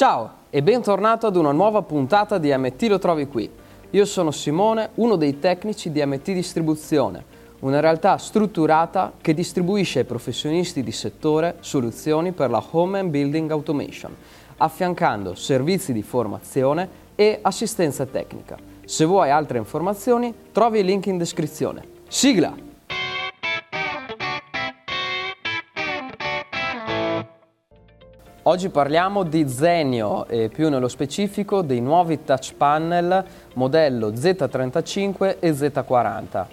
Ciao e bentornato ad una nuova puntata di MT Lo Trovi Qui. Io sono Simone, uno dei tecnici di MT Distribuzione, una realtà strutturata che distribuisce ai professionisti di settore soluzioni per la Home and Building Automation, affiancando servizi di formazione e assistenza tecnica. Se vuoi altre informazioni, trovi il link in descrizione. Sigla! Oggi parliamo di Zenio e più nello specifico dei nuovi touch panel modello Z35 e Z40.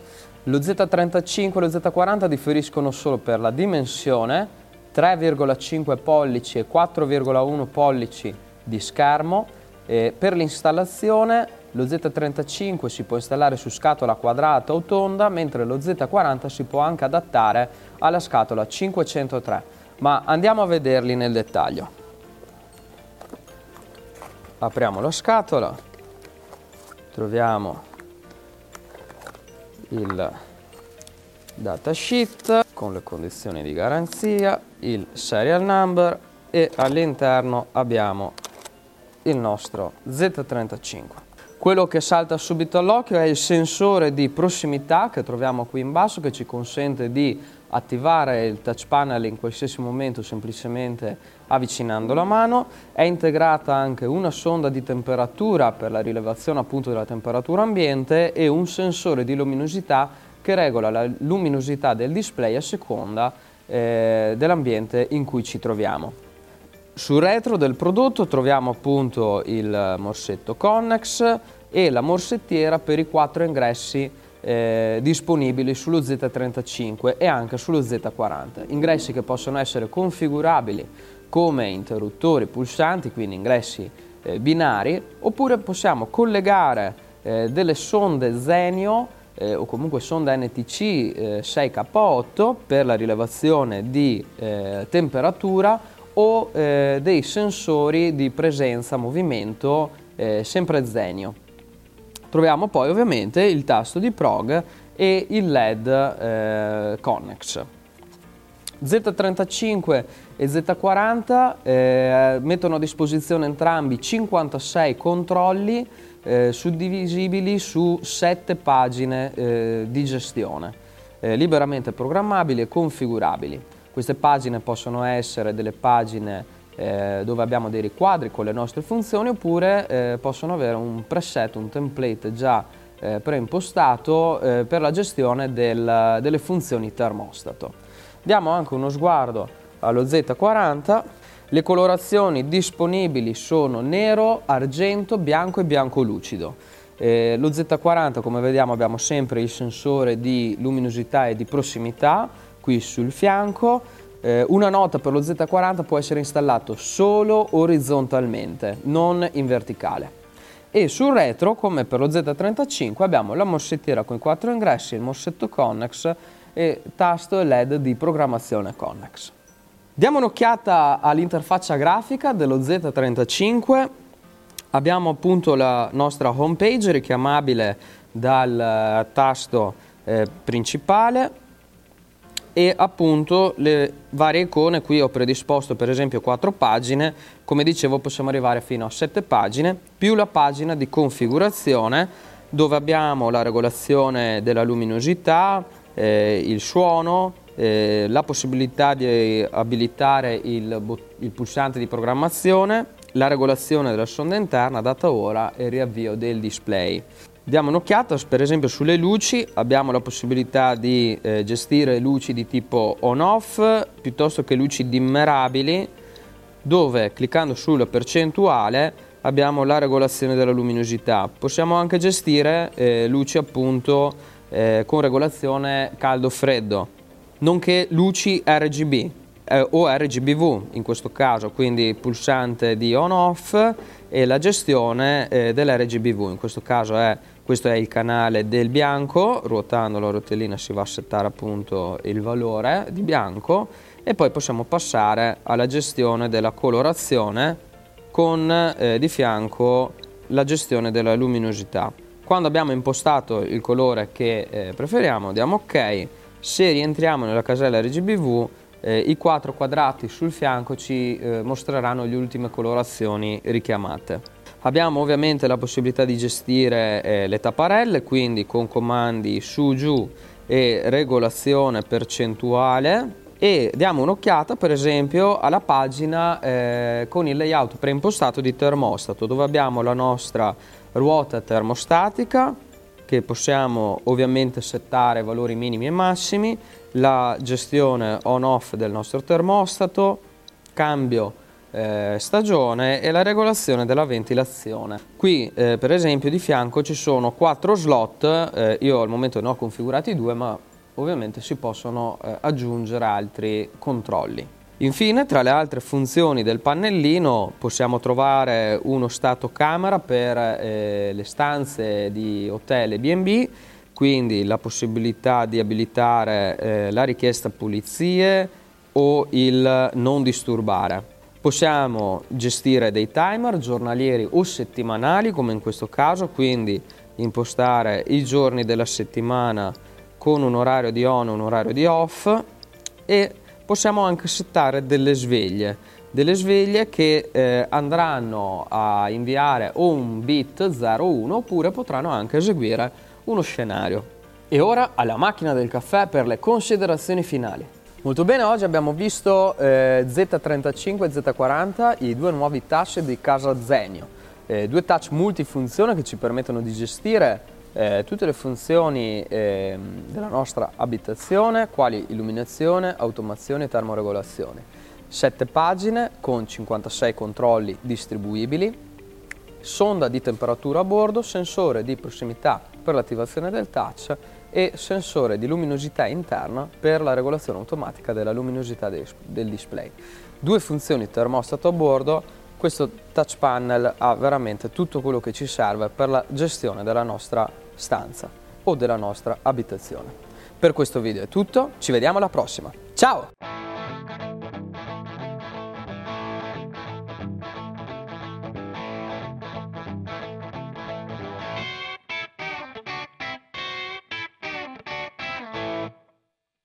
Lo Z35 e lo Z40 differiscono solo per la dimensione, 3,5 pollici e 4,1 pollici di schermo. E per l'installazione lo Z35 si può installare su scatola quadrata o tonda, mentre lo Z40 si può anche adattare alla scatola 503 ma andiamo a vederli nel dettaglio. Apriamo la scatola, troviamo il datasheet con le condizioni di garanzia, il serial number e all'interno abbiamo il nostro Z35. Quello che salta subito all'occhio è il sensore di prossimità che troviamo qui in basso che ci consente di attivare il touch panel in qualsiasi momento semplicemente avvicinando la mano. È integrata anche una sonda di temperatura per la rilevazione appunto della temperatura ambiente e un sensore di luminosità che regola la luminosità del display a seconda eh, dell'ambiente in cui ci troviamo. Sul retro del prodotto troviamo appunto il morsetto Connex e la morsettiera per i quattro ingressi eh, disponibili sullo Z35 e anche sullo Z40. Ingressi che possono essere configurabili come interruttori pulsanti, quindi ingressi eh, binari, oppure possiamo collegare eh, delle sonde Zenio eh, o comunque sonda NTC 6K8 eh, per la rilevazione di eh, temperatura o eh, dei sensori di presenza, movimento, eh, sempre Zenio. Troviamo poi ovviamente il tasto di prog e il LED eh, Connex. Z35 e Z40 eh, mettono a disposizione entrambi 56 controlli eh, suddivisibili su 7 pagine eh, di gestione, eh, liberamente programmabili e configurabili. Queste pagine possono essere delle pagine eh, dove abbiamo dei riquadri con le nostre funzioni oppure eh, possono avere un preset, un template già eh, preimpostato eh, per la gestione del, delle funzioni termostato. Diamo anche uno sguardo allo Z40. Le colorazioni disponibili sono nero, argento, bianco e bianco lucido. Eh, lo Z40 come vediamo abbiamo sempre il sensore di luminosità e di prossimità qui sul fianco. Eh, una nota per lo Z40 può essere installato solo orizzontalmente, non in verticale. E sul retro, come per lo Z35, abbiamo la morsettiera con i quattro ingressi, il morsetto Connex e tasto LED di programmazione Connex. Diamo un'occhiata all'interfaccia grafica dello Z35. Abbiamo appunto la nostra home page richiamabile dal tasto eh, principale e appunto le varie icone, qui ho predisposto per esempio quattro pagine, come dicevo possiamo arrivare fino a sette pagine, più la pagina di configurazione dove abbiamo la regolazione della luminosità, eh, il suono, eh, la possibilità di abilitare il, il pulsante di programmazione, la regolazione della sonda interna, data ora e riavvio del display. Diamo un'occhiata, per esempio sulle luci abbiamo la possibilità di eh, gestire luci di tipo on-off piuttosto che luci dimmerabili dove cliccando sulla percentuale abbiamo la regolazione della luminosità. Possiamo anche gestire eh, luci appunto eh, con regolazione caldo-freddo, nonché luci RGB eh, o RGBV in questo caso, quindi pulsante di on-off e la gestione eh, dell'RGBV, in questo caso è questo è il canale del bianco, ruotando la rotellina si va a settare appunto il valore di bianco e poi possiamo passare alla gestione della colorazione con eh, di fianco la gestione della luminosità. Quando abbiamo impostato il colore che eh, preferiamo diamo ok, se rientriamo nella casella RGBV Eh, I quattro quadrati sul fianco ci eh, mostreranno le ultime colorazioni richiamate. Abbiamo ovviamente la possibilità di gestire eh, le tapparelle, quindi con comandi su giù e regolazione percentuale e diamo un'occhiata per esempio alla pagina eh, con il layout preimpostato di termostato dove abbiamo la nostra ruota termostatica che possiamo ovviamente settare valori minimi e massimi, la gestione on-off del nostro termostato, cambio eh, stagione e la regolazione della ventilazione. Qui eh, per esempio di fianco ci sono quattro slot, eh, io al momento ne ho configurati due ma ovviamente si possono eh, aggiungere altri controlli. Infine, tra le altre funzioni del pannellino possiamo trovare uno stato camera per eh, le stanze di hotel e B&B, quindi la possibilità di abilitare eh, la richiesta pulizie o il non disturbare. Possiamo gestire dei timer giornalieri o settimanali, come in questo caso, quindi impostare i giorni della settimana con un orario di on e un orario di off e possiamo anche settare delle sveglie, delle sveglie che eh, andranno a inviare o un bit 01 oppure potranno anche eseguire uno scenario. E ora alla macchina del caffè per le considerazioni finali. Molto bene, oggi abbiamo visto eh, Z35 e Z40, i due nuovi touch di casa Zenio. Eh, due touch multifunzione che ci permettono di gestire eh, tutte le funzioni eh, della nostra abitazione, quali illuminazione, automazione e termoregolazione. 7 pagine con 56 controlli distribuibili, sonda di temperatura a bordo, sensore di prossimità per l'attivazione del touch e sensore di luminosità interna per la regolazione automatica della luminosità del display. Due funzioni termostato a bordo questo touch panel ha veramente tutto quello che ci serve per la gestione della nostra stanza o della nostra abitazione. Per questo video è tutto, ci vediamo alla prossima. Ciao!